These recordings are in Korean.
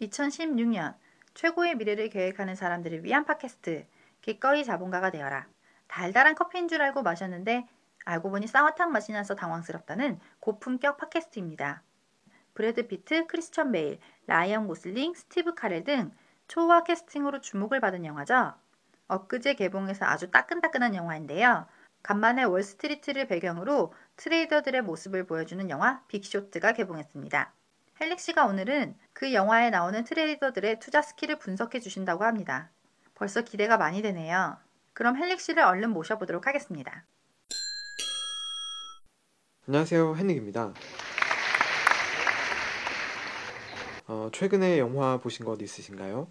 2016년 최고의 미래를 계획하는 사람들을 위한 팟캐스트 기꺼이 자본가가 되어라. 달달한 커피인 줄 알고 마셨는데 알고 보니 쌍화탕 맛이 나서 당황스럽다는 고품격 팟캐스트입니다. 브래드 피트, 크리스천 베일, 라이언 고슬링, 스티브 카렐 등 초호화 캐스팅으로 주목을 받은 영화죠. 엊그제 개봉해서 아주 따끈따끈한 영화인데요. 간만에 월스트리트를 배경으로 트레이더들의 모습을 보여주는 영화 빅쇼트가 개봉했습니다. 헨릭 씨가 오늘은 그 영화에 나오는 트레이더들의 투자 스킬을 분석해 주신다고 합니다. 벌써 기대가 많이 되네요. 그럼 헨릭 씨를 얼른 모셔보도록 하겠습니다. 안녕하세요 헨릭입니다 어, 최근에 영화 보신 것 있으신가요?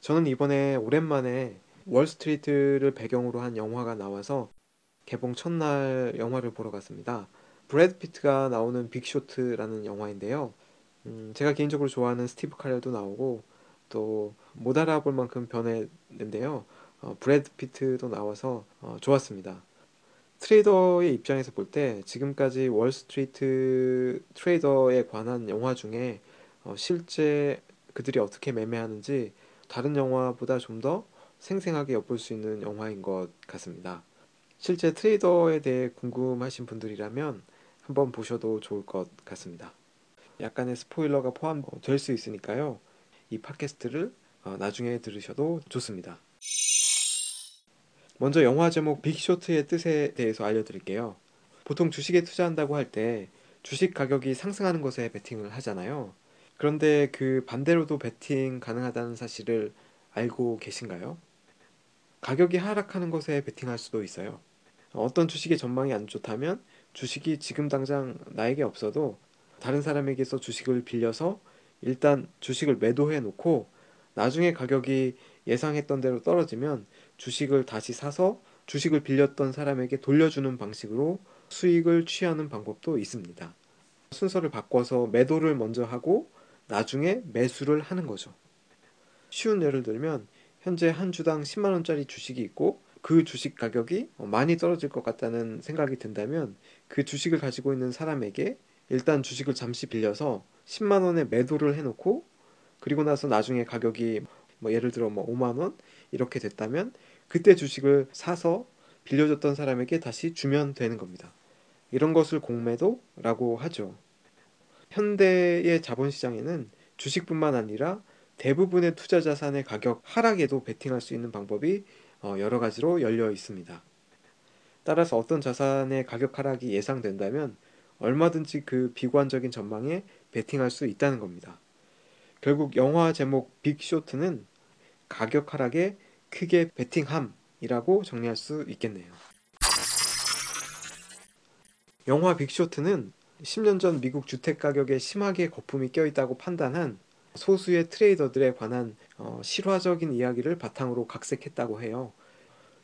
저는 이번에 오랜만에 월스트리트를 배경으로 한 영화가 나와서 개봉 첫날 영화를 보러 갔습니다. 브래드 피트가 나오는 빅쇼트라는 영화인데요. 음, 제가 개인적으로 좋아하는 스티브 카렐도 나오고 또 못 알아볼 만큼 변했는데요. 어, 브래드 피트도 나와서 어, 좋았습니다. 트레이더의 입장에서 볼 때 지금까지 월스트리트 트레이더에 관한 영화 중에 어, 실제 그들이 어떻게 매매하는지 다른 영화보다 좀 더 생생하게 엿볼 수 있는 영화인 것 같습니다. 실제 트레이더에 대해 궁금하신 분들이라면 한번 보셔도 좋을 것 같습니다. 약간의 스포일러가 포함될 수 있으니까요. 이 팟캐스트를 어, 나중에 들으셔도 좋습니다. 먼저 영화 제목 빅쇼트의 뜻에 대해서 알려드릴게요. 보통 주식에 투자한다고 할 때 주식 가격이 상승하는 것에 베팅을 하잖아요. 그런데 그 반대로도 베팅 가능하다는 사실을 알고 계신가요? 가격이 하락하는 것에 베팅할 수도 있어요. 어떤 주식의 전망이 안 좋다면 주식이 지금 당장 나에게 없어도 다른 사람에게서 주식을 빌려서 일단 주식을 매도해 놓고 나중에 가격이 예상했던 대로 떨어지면 주식을 다시 사서 주식을 빌렸던 사람에게 돌려주는 방식으로 수익을 취하는 방법도 있습니다. 순서를 바꿔서 매도를 먼저 하고 나중에 매수를 하는 거죠. 쉬운 예를 들면 현재 한 주당 10만 원짜리 주식이 있고 그 주식 가격이 많이 떨어질 것 같다는 생각이 든다면 그 주식을 가지고 있는 사람에게 일단 주식을 잠시 빌려서 10만 원에 매도를 해놓고 그리고 나서 나중에 가격이 뭐 예를 들어 뭐 5만 원 이렇게 됐다면 그때 주식을 사서 빌려줬던 사람에게 다시 주면 되는 겁니다. 이런 것을 공매도라고 하죠. 현대의 자본시장에는 주식뿐만 아니라 대부분의 투자 자산의 가격 하락에도 베팅할 수 있는 방법이 어, 여러 가지로 열려 있습니다. 따라서 어떤 자산의 가격 하락이 예상된다면 얼마든지 그 비관적인 전망에 베팅할 수 있다는 겁니다. 결국 영화 제목 빅쇼트는 가격 하락에 크게 베팅함이라고 정리할 수 있겠네요. 영화 빅쇼트는 10년 전 미국 주택 가격에 심하게 거품이 껴있다고 판단한 소수의 트레이더들에 관한 어, 실화적인 이야기를 바탕으로 각색했다고 해요.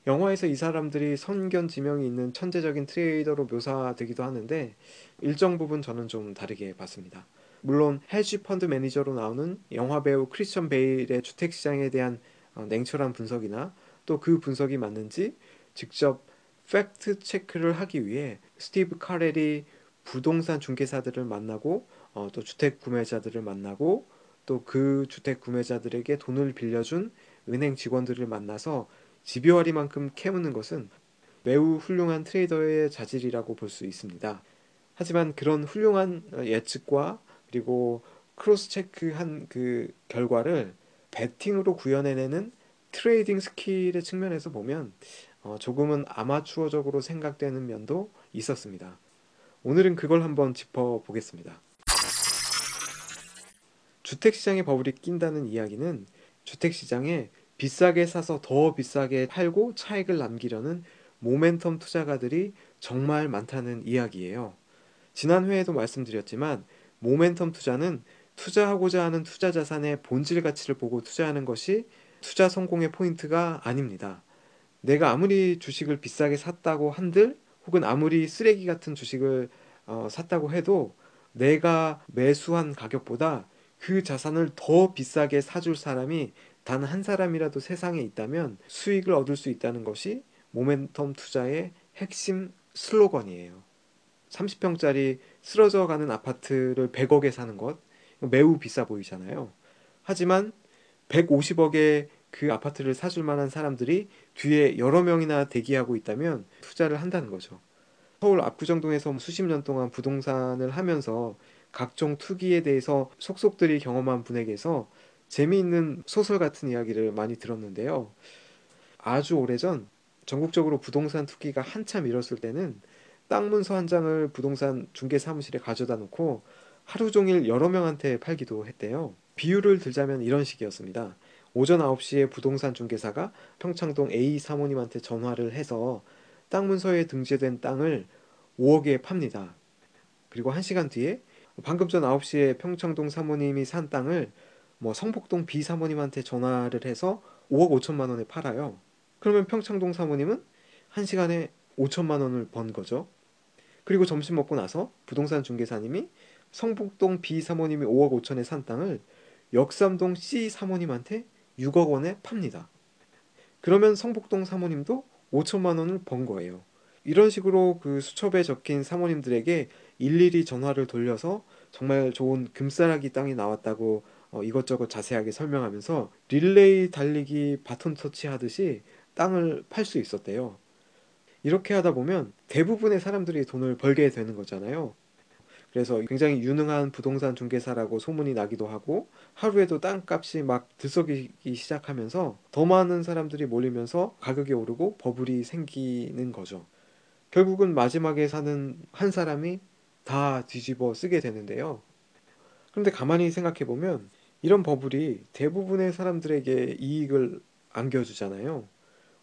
영화에서 이 사람들이 선견 지명이 있는 천재적인 트레이더로 묘사되기도 하는데 일정 부분 저는 좀 다르게 봤습니다. 물론 헤지 펀드 매니저로 나오는 영화 배우 크리스천 베일의 주택 시장에 대한 어, 냉철한 분석이나 또 그 분석이 맞는지 직접 fact check를 하기 위해 스티브 카렐이 부동산 중개사들을 만나고 어, 또 주택 구매자들을 만나고 또 그 주택 구매자들에게 돈을 빌려준 은행 직원들을 만나서 집요하리만큼 캐묻는 것은 매우 훌륭한 트레이더의 자질이라고 볼 수 있습니다. 하지만 그런 훌륭한 예측과 그리고 cross check한 그 결과를 베팅으로 구현해내는 trading skill의 측면에서 보면 어, 조금은 아마추어적으로 생각되는 면도 있었습니다. 오늘은 그걸 한번 짚어보겠습니다. 주택시장에 버블이 낀다는 이야기는 주택시장에 비싸게 사서 더 비싸게 팔고 차익을 남기려는 모멘텀 투자가들이 정말 많다는 이야기예요. 지난 회에도 말씀드렸지만 모멘텀 투자는 투자하고자 하는 투자 자산의 본질 가치를 보고 투자하는 것이 투자 성공의 포인트가 아닙니다. 내가 아무리 주식을 비싸게 샀다고 한들 혹은 아무리 쓰레기 같은 주식을 어, 샀다고 해도 내가 매수한 가격보다 그 자산을 더 비싸게 사줄 사람이 단 한 사람이라도 세상에 있다면 수익을 얻을 수 있다는 것이 모멘텀 투자의 핵심 슬로건이에요. 30평짜리 쓰러져 가는 아파트를 100억에 사는 것 매우 비싸 보이잖아요. 하지만 150억에 그 아파트를 사줄 만한 사람들이 뒤에 여러 명이나 대기하고 있다면 투자를 한다는 거죠. 서울 압구정동에서 수십 년 동안 부동산을 하면서 각종 투기에 대해서 속속들이 경험한 분에게서 재미있는 소설 같은 이야기를 많이 들었는데요. 아주 오래전 전국적으로 부동산 투기가 한참 일었을 때는 땅 문서 한 장을 부동산 중개 사무실에 가져다 놓고 하루 종일 여러 명한테 팔기도 했대요. 비유를 들자면 이런 식이었습니다. 오전 9시에 부동산 중개사가 평창동 A 사모님한테 전화를 해서 땅 문서에 등재된 땅을 5억에 팝니다. 그리고 1시간 뒤에 방금 전 9시에 평창동 사모님이 산 땅을 뭐 성북동 B 사모님한테 전화를 해서 5억 5천만 원에 팔아요. 그러면 평창동 사모님은 1시간에 5천만 원을 번 거죠. 그리고 점심 먹고 나서 부동산 중개사님이 성북동 B 사모님이 5억 5천에 산 땅을 역삼동 C 사모님한테 6억 원에 팝니다. 그러면 성북동 사모님도 5천만 원을 번 거예요. 이런 식으로 그 수첩에 적힌 사모님들에게 일일이 전화를 돌려서 정말 좋은 금싸라기 땅이 나왔다고 어, 이것저것 자세하게 설명하면서 릴레이 달리기 바톤 터치 하듯이 땅을 팔 수 있었대요. 이렇게 하다 보면 대부분의 사람들이 돈을 벌게 되는 거잖아요. 그래서 굉장히 유능한 부동산 중개사라고 소문이 나기도 하고 하루에도 땅값이 막 들썩이기 시작하면서 더 많은 사람들이 몰리면서 가격이 오르고 버블이 생기는 거죠. 결국은 마지막에 사는 한 사람이 다 뒤집어 쓰게 되는데요. 그런데 가만히 생각해 보면 이런 버블이 대부분의 사람들에게 이익을 안겨주잖아요.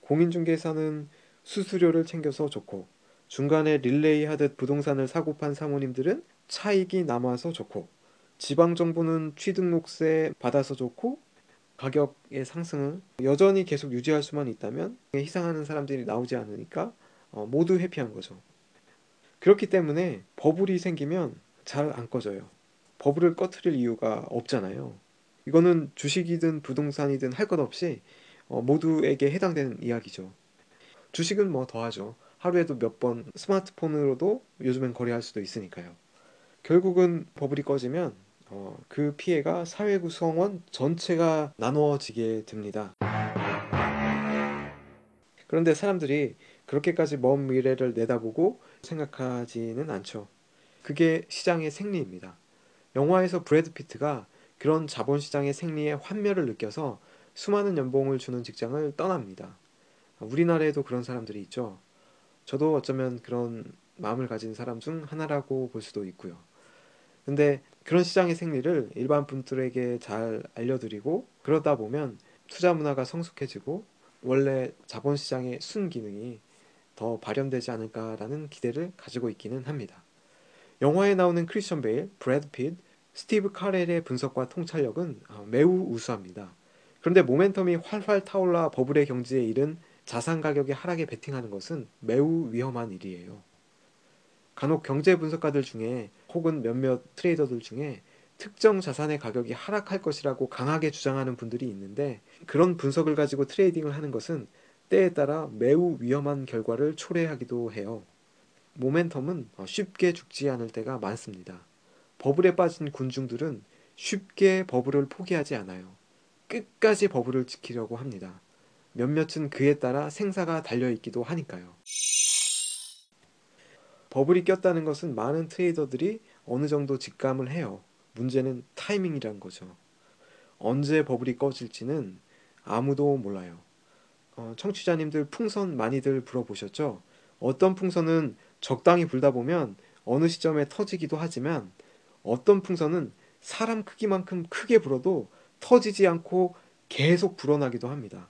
공인중개사는 수수료를 챙겨서 좋고 중간에 릴레이 하듯 부동산을 사고 판 사모님들은 차익이 남아서 좋고 지방정부는 취등록세 받아서 좋고 가격의 상승을 여전히 계속 유지할 수만 있다면 희생하는 사람들이 나오지 않으니까 어, 모두 회피한 거죠. 그렇기 때문에 버블이 생기면 잘 안 꺼져요. 버블을 꺼트릴 이유가 없잖아요. 이거는 주식이든 부동산이든 할 것 없이 어, 모두에게 해당되는 이야기죠. 주식은 뭐 더하죠. 하루에도 몇 번 스마트폰으로도 요즘엔 거래할 수도 있으니까요. 결국은 버블이 꺼지면 어, 그 피해가 사회 구성원 전체가 나누어지게 됩니다. 그런데 사람들이 그렇게까지 먼 미래를 내다보고 생각하지는 않죠. 그게 시장의 생리입니다. 영화에서 브래드 피트가 그런 자본시장의 생리에 환멸을 느껴서 수많은 연봉을 주는 직장을 떠납니다. 우리나라에도 그런 사람들이 있죠. 저도 어쩌면 그런 마음을 가진 사람 중 하나라고 볼 수도 있고요. 근데 그런 시장의 생리를 일반 분들에게 잘 알려드리고 그러다 보면 투자 문화가 성숙해지고 원래 자본시장의 순기능이 더 발현되지 않을까라는 기대를 가지고 있기는 합니다. 영화에 나오는 크리스천 베일, 브래드 핏, 스티브 카렐의 분석과 통찰력은 어, 매우 우수합니다. 그런데 모멘텀이 활활 타올라 버블의 경지에 이른 자산 가격의 하락에 베팅하는 것은 매우 위험한 일이에요. 간혹 경제 분석가들 중에 혹은 몇몇 트레이더들 중에 특정 자산의 가격이 하락할 것이라고 강하게 주장하는 분들이 있는데 그런 분석을 가지고 트레이딩을 하는 것은 때에 따라 매우 위험한 결과를 초래하기도 해요. 모멘텀은 쉽게 죽지 않을 때가 많습니다. 버블에 빠진 군중들은 쉽게 버블을 포기하지 않아요. 끝까지 버블을 지키려고 합니다. 몇몇은 그에 따라 생사가 달려있기도 하니까요. 버블이 꼈다는 것은 많은 트레이더들이 어느 정도 직감을 해요. 문제는 타이밍이란 거죠. 언제 버블이 꺼질지는 아무도 몰라요. 어, 청취자님들 풍선 많이들 불어보셨죠? 어떤 풍선은 적당히 불다 보면 어느 시점에 터지기도 하지만 어떤 풍선은 사람 크기만큼 크게 불어도 터지지 않고 계속 불어나기도 합니다.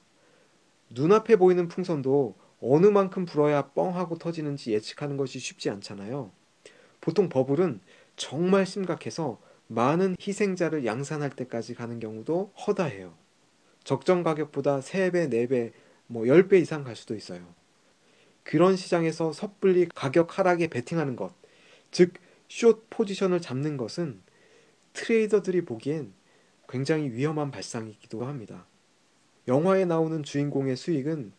눈앞에 보이는 풍선도 어느 만큼 불어야 뻥하고 터지는지 예측하는 것이 쉽지 않잖아요. 보통 버블은 정말 심각해서 많은 희생자를 양산할 때까지 가는 경우도 허다해요. 적정 가격보다 3배, 4배, 뭐 10배 이상 갈 수도 있어요. 그런 시장에서 섣불리 가격 하락에 베팅하는 것, 즉, 숏 포지션을 잡는 것은 트레이더들이 보기엔 굉장히 위험한 발상이기도 합니다. 영화에 나오는 주인공의 수익은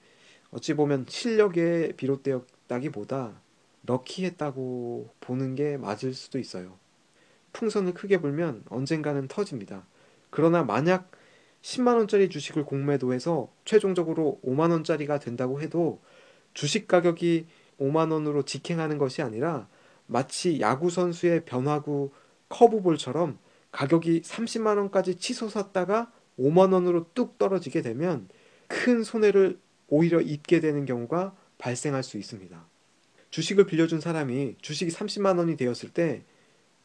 어찌 보면 실력에 비롯되었다기보다 럭키했다고 보는 게 맞을 수도 있어요. 풍선을 크게 불면 언젠가는 터집니다. 그러나 만약 10만원짜리 주식을 공매도해서 최종적으로 5만원짜리가 된다고 해도 주식 가격이 5만 원으로 직행하는 것이 아니라 마치 야구 선수의 변화구 커브볼처럼 가격이 30만 원까지 치솟았다가 5만 원으로 뚝 떨어지게 되면 큰 손해를 오히려 입게 되는 경우가 발생할 수 있습니다. 주식을 빌려준 사람이 주식이 30만 원이 되었을 때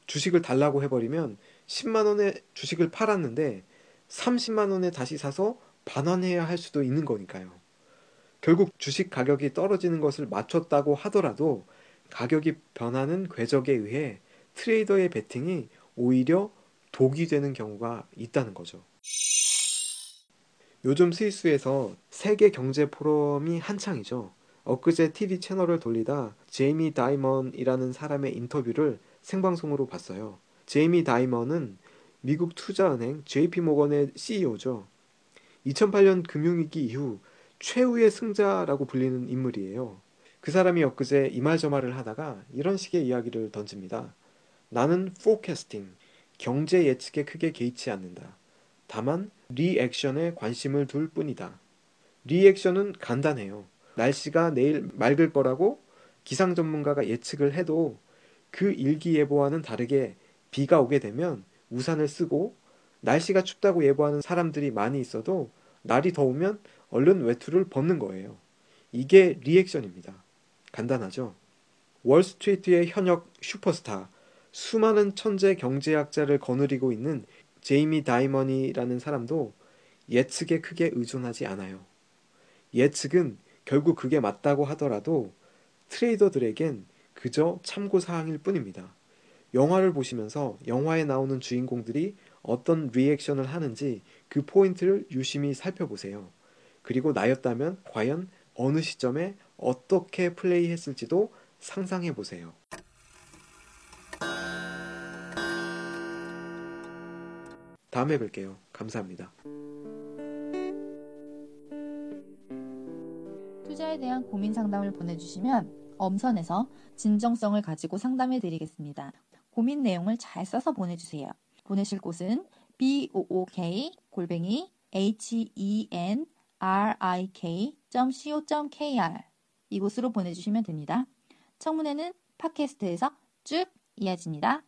주식을 달라고 해버리면 10만 원에 주식을 팔았는데 30만 원에 다시 사서 반환해야 할 수도 있는 거니까요. 결국 주식 가격이 떨어지는 것을 맞췄다고 하더라도 가격이 변하는 궤적에 의해 트레이더의 베팅이 오히려 독이 되는 경우가 있다는 거죠. 요즘 스위스에서 세계 경제 포럼이 한창이죠. 엊그제 TV 채널을 돌리다 제이미 다이먼이라는 사람의 인터뷰를 생방송으로 봤어요. 제이미 다이먼은 미국 투자은행 JP 모건의 CEO죠. 2008년 금융위기 이후 최후의 승자라고 불리는 인물이에요. 그 사람이 엊그제 이말저말을 하다가 이런 식의 이야기를 던집니다. 나는 포캐스팅, 경제 예측에 크게 개의치 않는다. 다만 리액션에 관심을 둘 뿐이다. 리액션은 간단해요. 날씨가 내일 맑을 거라고 기상 전문가가 예측을 해도 그 일기예보와는 다르게 비가 오게 되면 우산을 쓰고 날씨가 춥다고 예보하는 사람들이 많이 있어도 날이 더우면 얼른 외투를 벗는 거예요. 이게 리액션입니다. 간단하죠? 월스트리트의 현역 슈퍼스타, 수많은 천재 경제학자를 거느리고 있는 제이미 다이머니라는 사람도 예측에 크게 의존하지 않아요. 예측은 결국 그게 맞다고 하더라도 트레이더들에겐 그저 참고 사항일 뿐입니다. 영화를 보시면서 영화에 나오는 주인공들이 어떤 리액션을 하는지 그 포인트를 유심히 살펴보세요. 그리고 나였다면 과연 어느 시점에 어떻게 플레이했을지도 상상해 보세요. 다음에 뵐게요. 감사합니다. 투자에 대한 고민 상담을 보내주시면 엄선해서 진정성을 가지고 상담해 드리겠습니다. 고민 내용을 잘 써서 보내주세요. 보내실 곳은 book 골뱅이 henrik.co.kr 이곳으로 보내주시면 됩니다. 청문회는 팟캐스트에서 쭉 이어집니다.